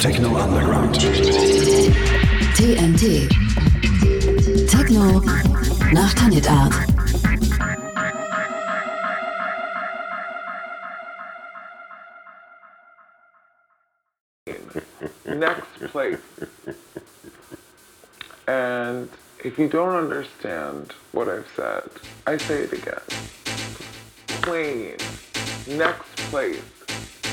Techno Underground. TNT. Techno nach Tanit Art. Next place. And if you don't understand what I've said, I say it again. Plane. Next place.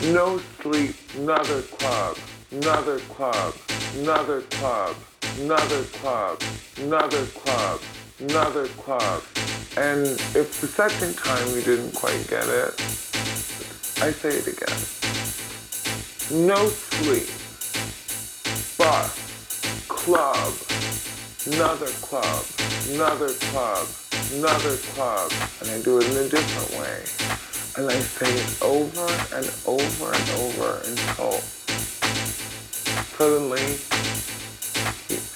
No sleep. Another club. Another club. Another club. Another club. Another club. Another club. And if the second time you didn't quite get it, I say it again. No sleep. Bus. Club. Another club. Another club. Another club. And I do it in a different way. And I say it over and over and over until suddenly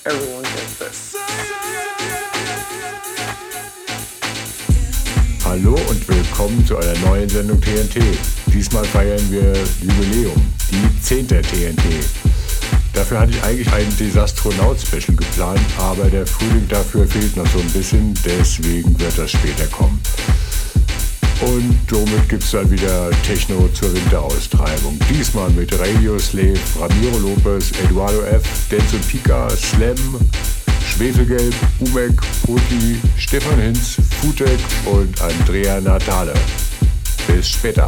everyone gets it. Hallo und willkommen zu einer neuen Sendung TNT. Diesmal feiern wir Jubiläum, die 10. TNT. Dafür hatte ich eigentlich ein Desastronaut-Special geplant, aber der Frühling dafür fehlt noch so ein bisschen, deswegen wird das später kommen. Und somit gibt es dann wieder Techno zur Winteraustreibung. Diesmal mit Radio Slave, Ramiro Lopez, Eduardo F., Denzel Pika, Slam, Schwefelgelb, Umek, Poti, Stefan Hinz, Futek und Andrea Natale. Bis später.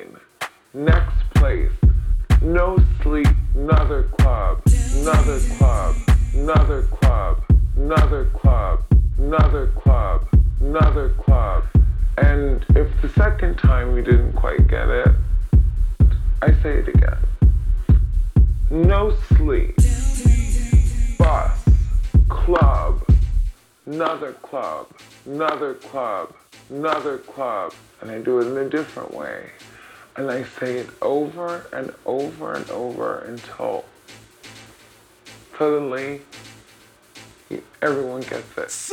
Plane. Next place. No sleep. Another club. Another club. Another club. Another club. Another club. Another club. And if the second time we didn't quite get it, I say it again. No sleep. Bus. Club. Another club. Another club another club, and I do it in a different way. And I say it over and over and over until suddenly everyone gets it.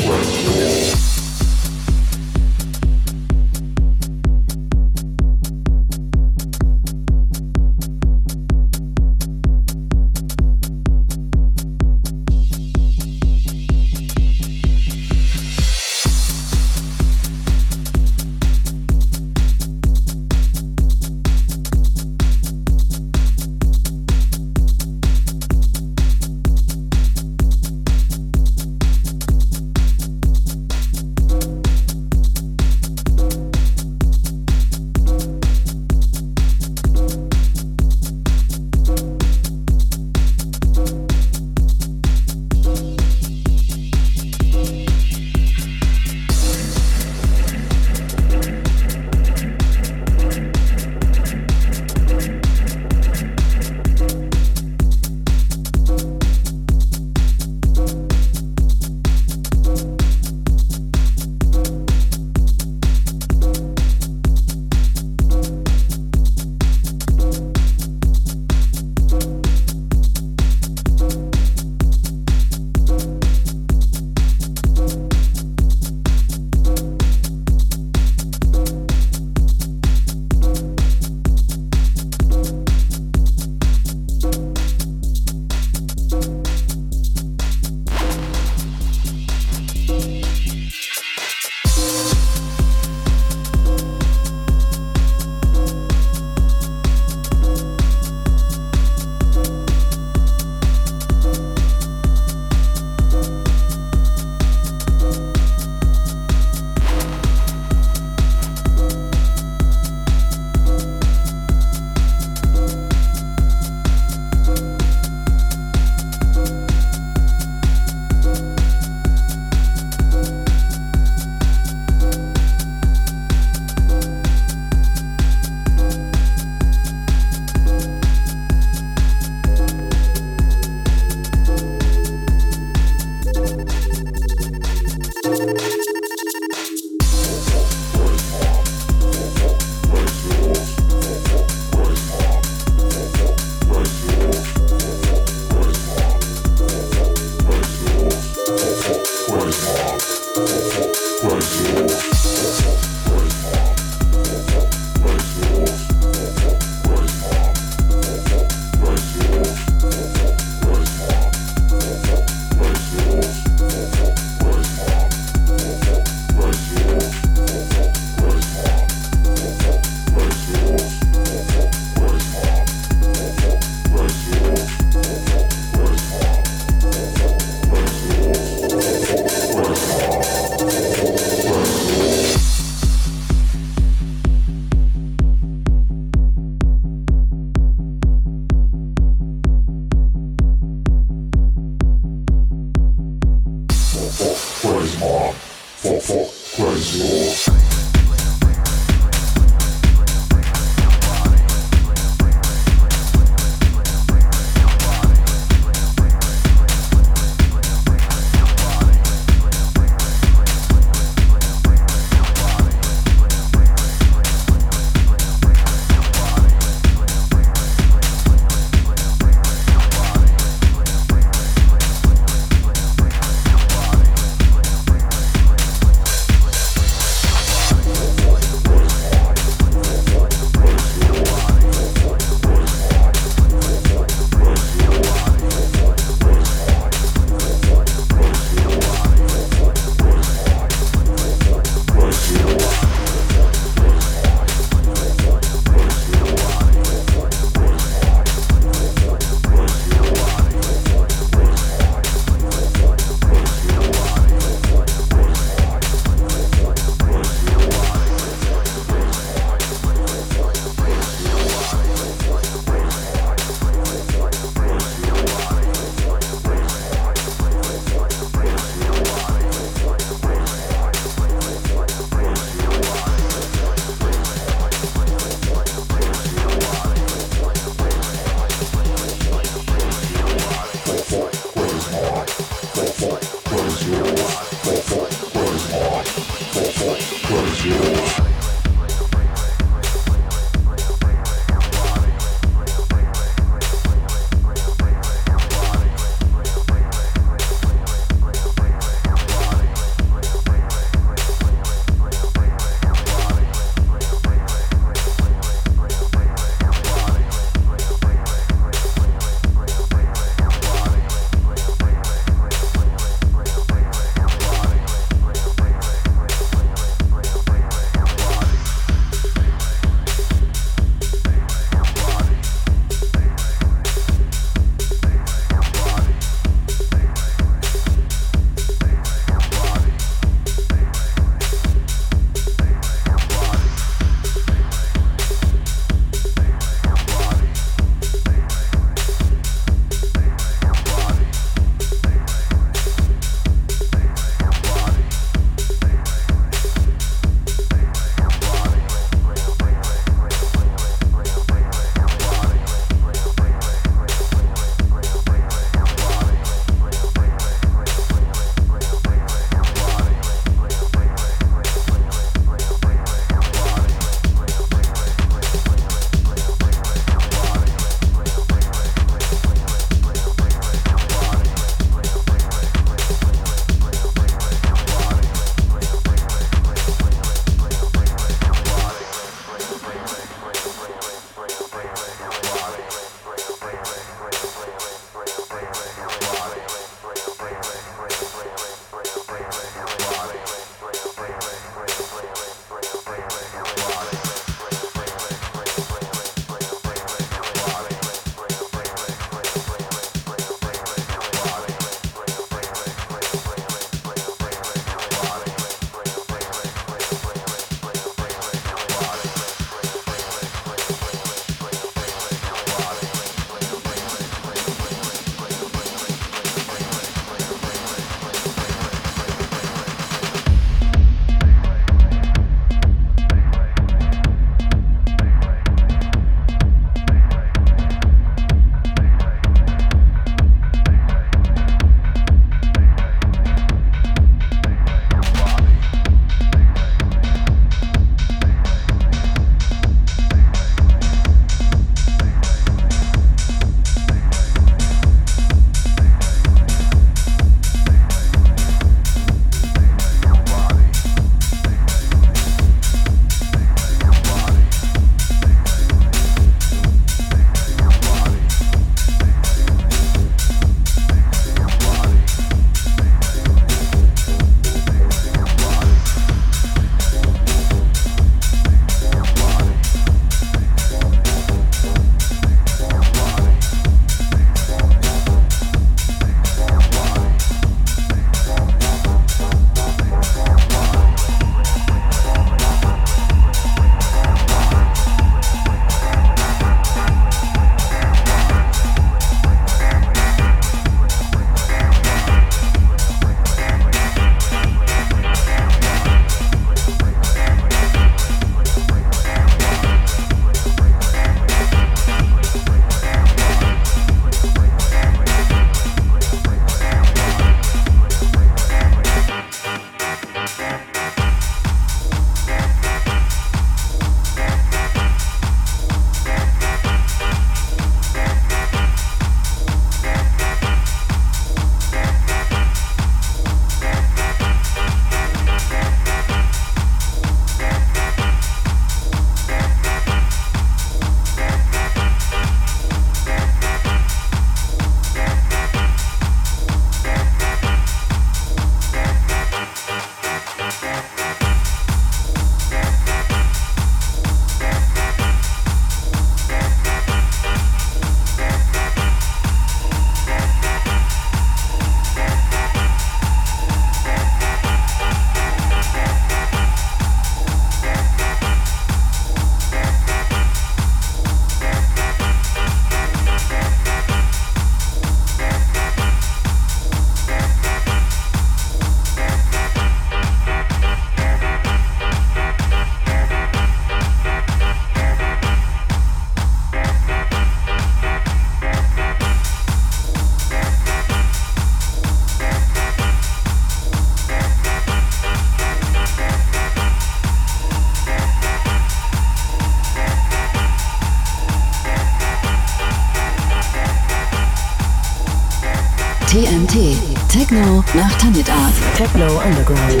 Techno Underground.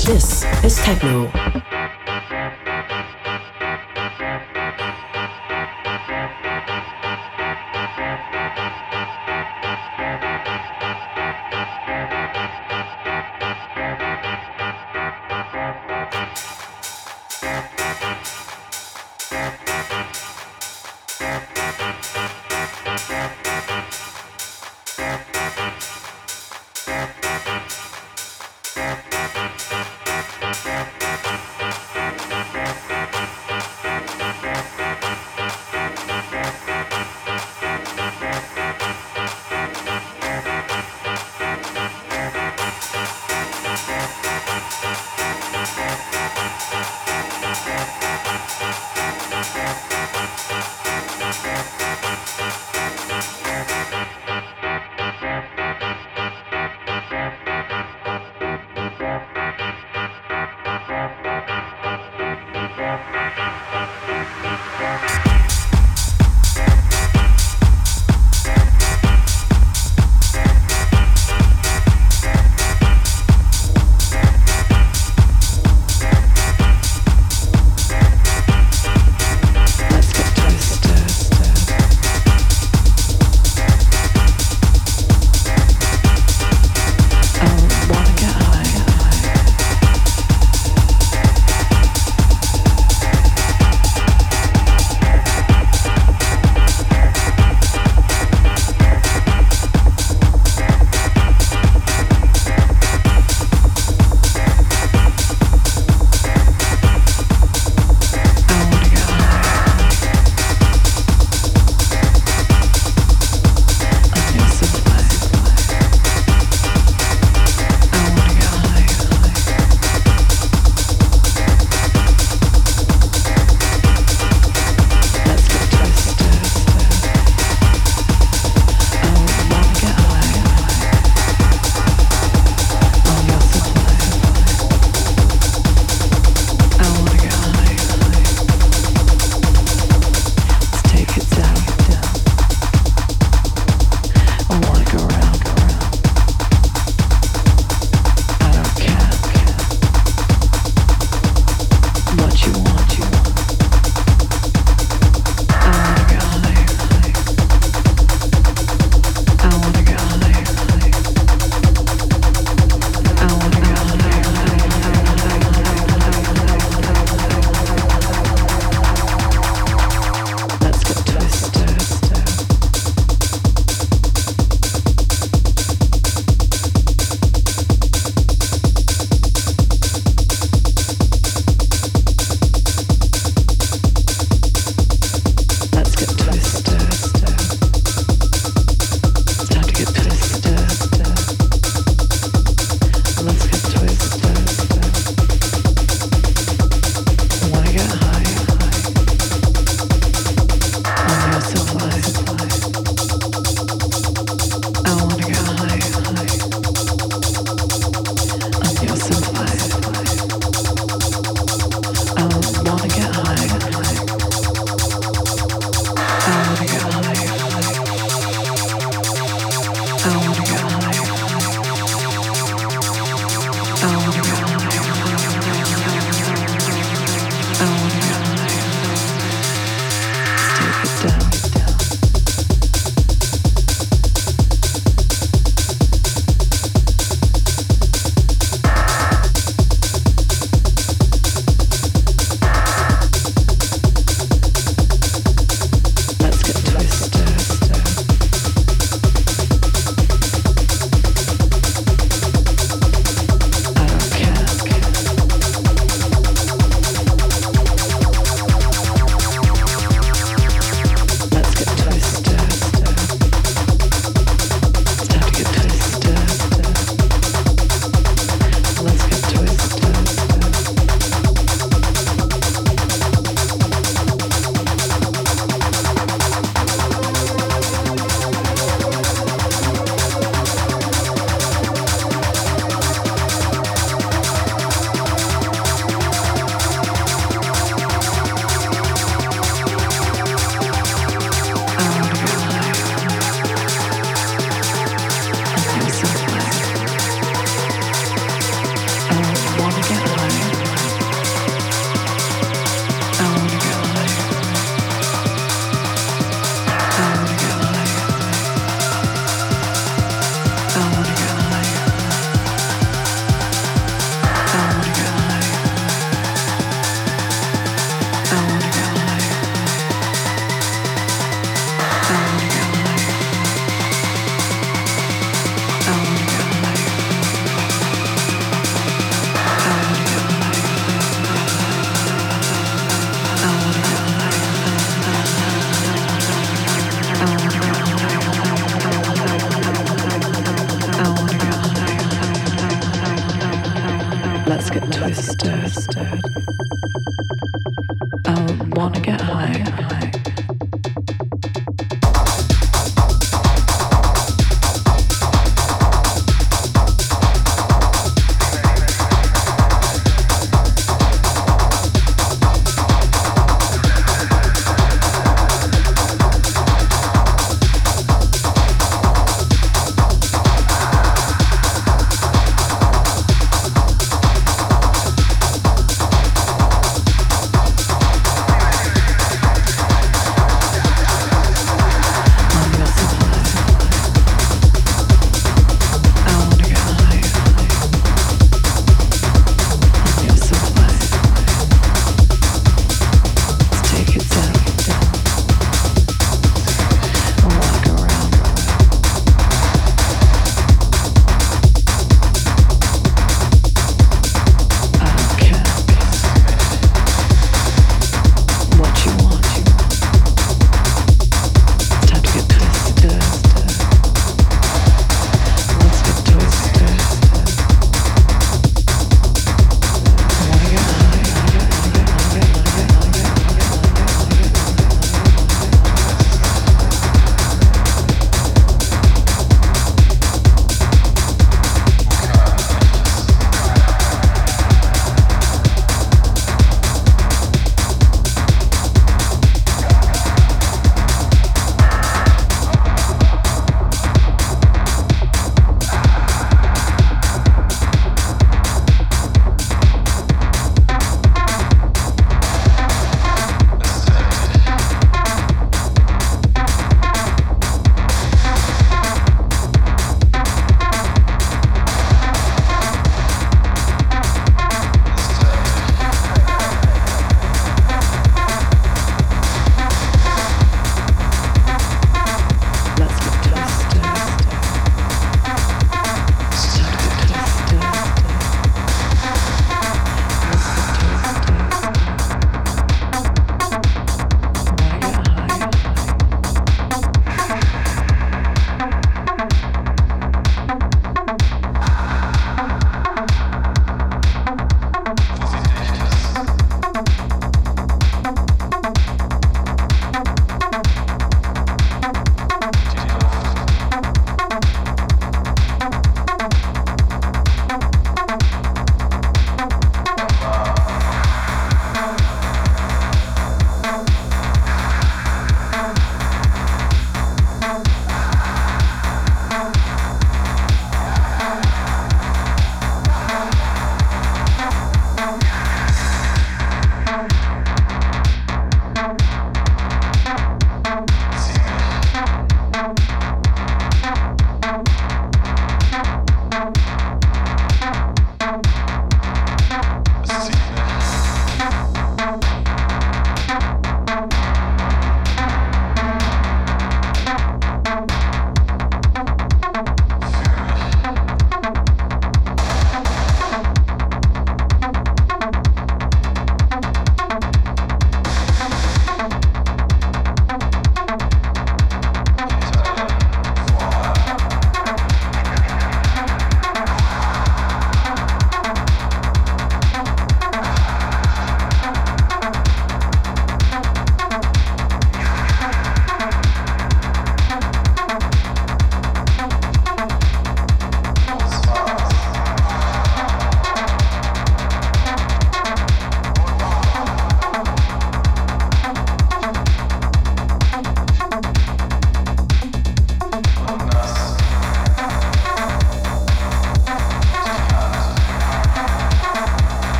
This is Techno.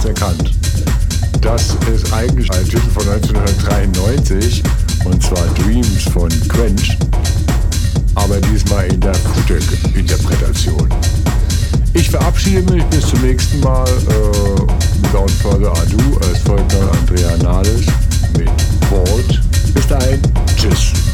Hat's erkannt? Das ist eigentlich ein Titel von 1993 und zwar Dreams von Quench, aber diesmal in der Futek-Interpretation. Ich verabschiede mich bis zum nächsten Mal. Äh, without further ado, es folgt dann Andrea Nahles mit Vault. Bis dahin, tschüss.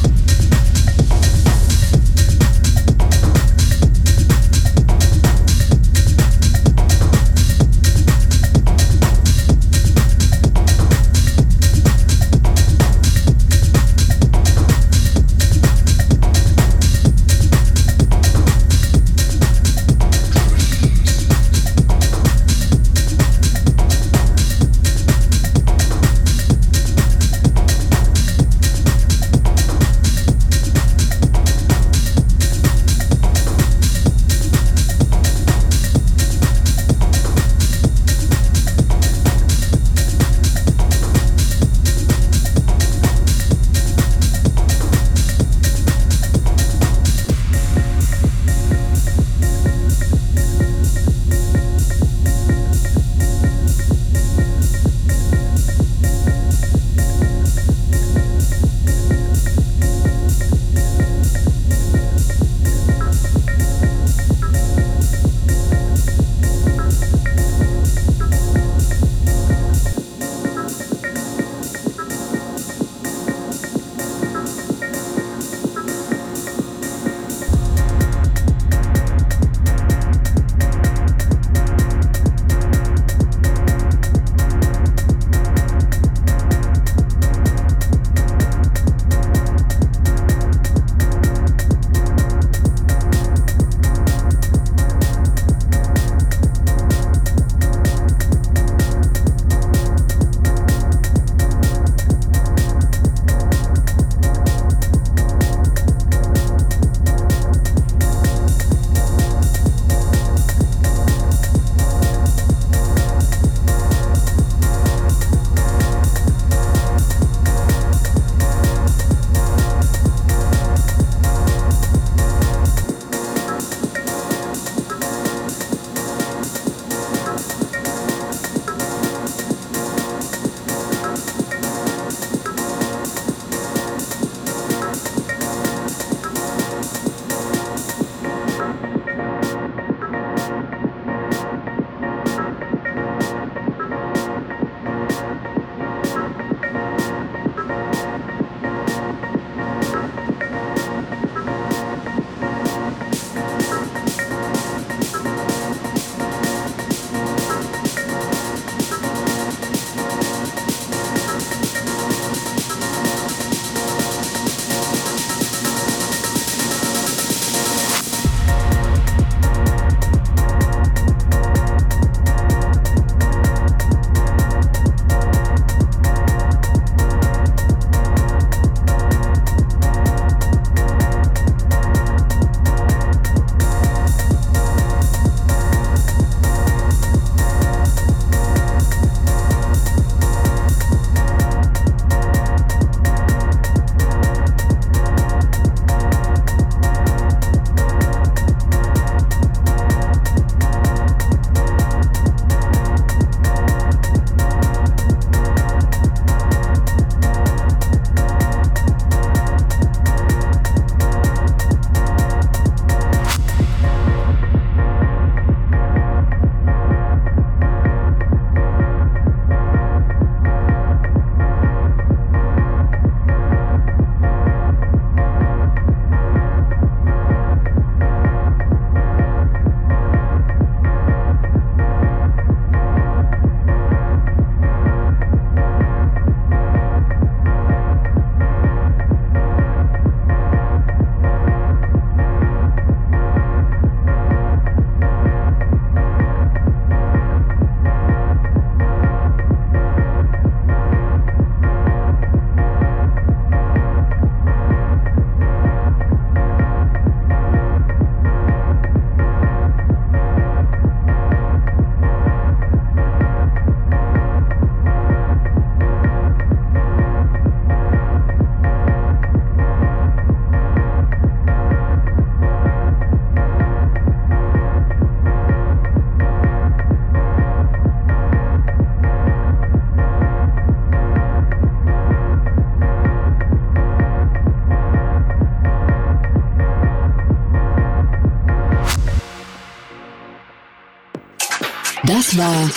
War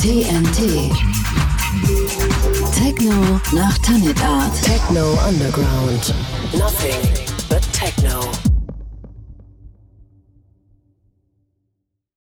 TNT. Techno nach Tanit Art. Techno Underground. Nothing.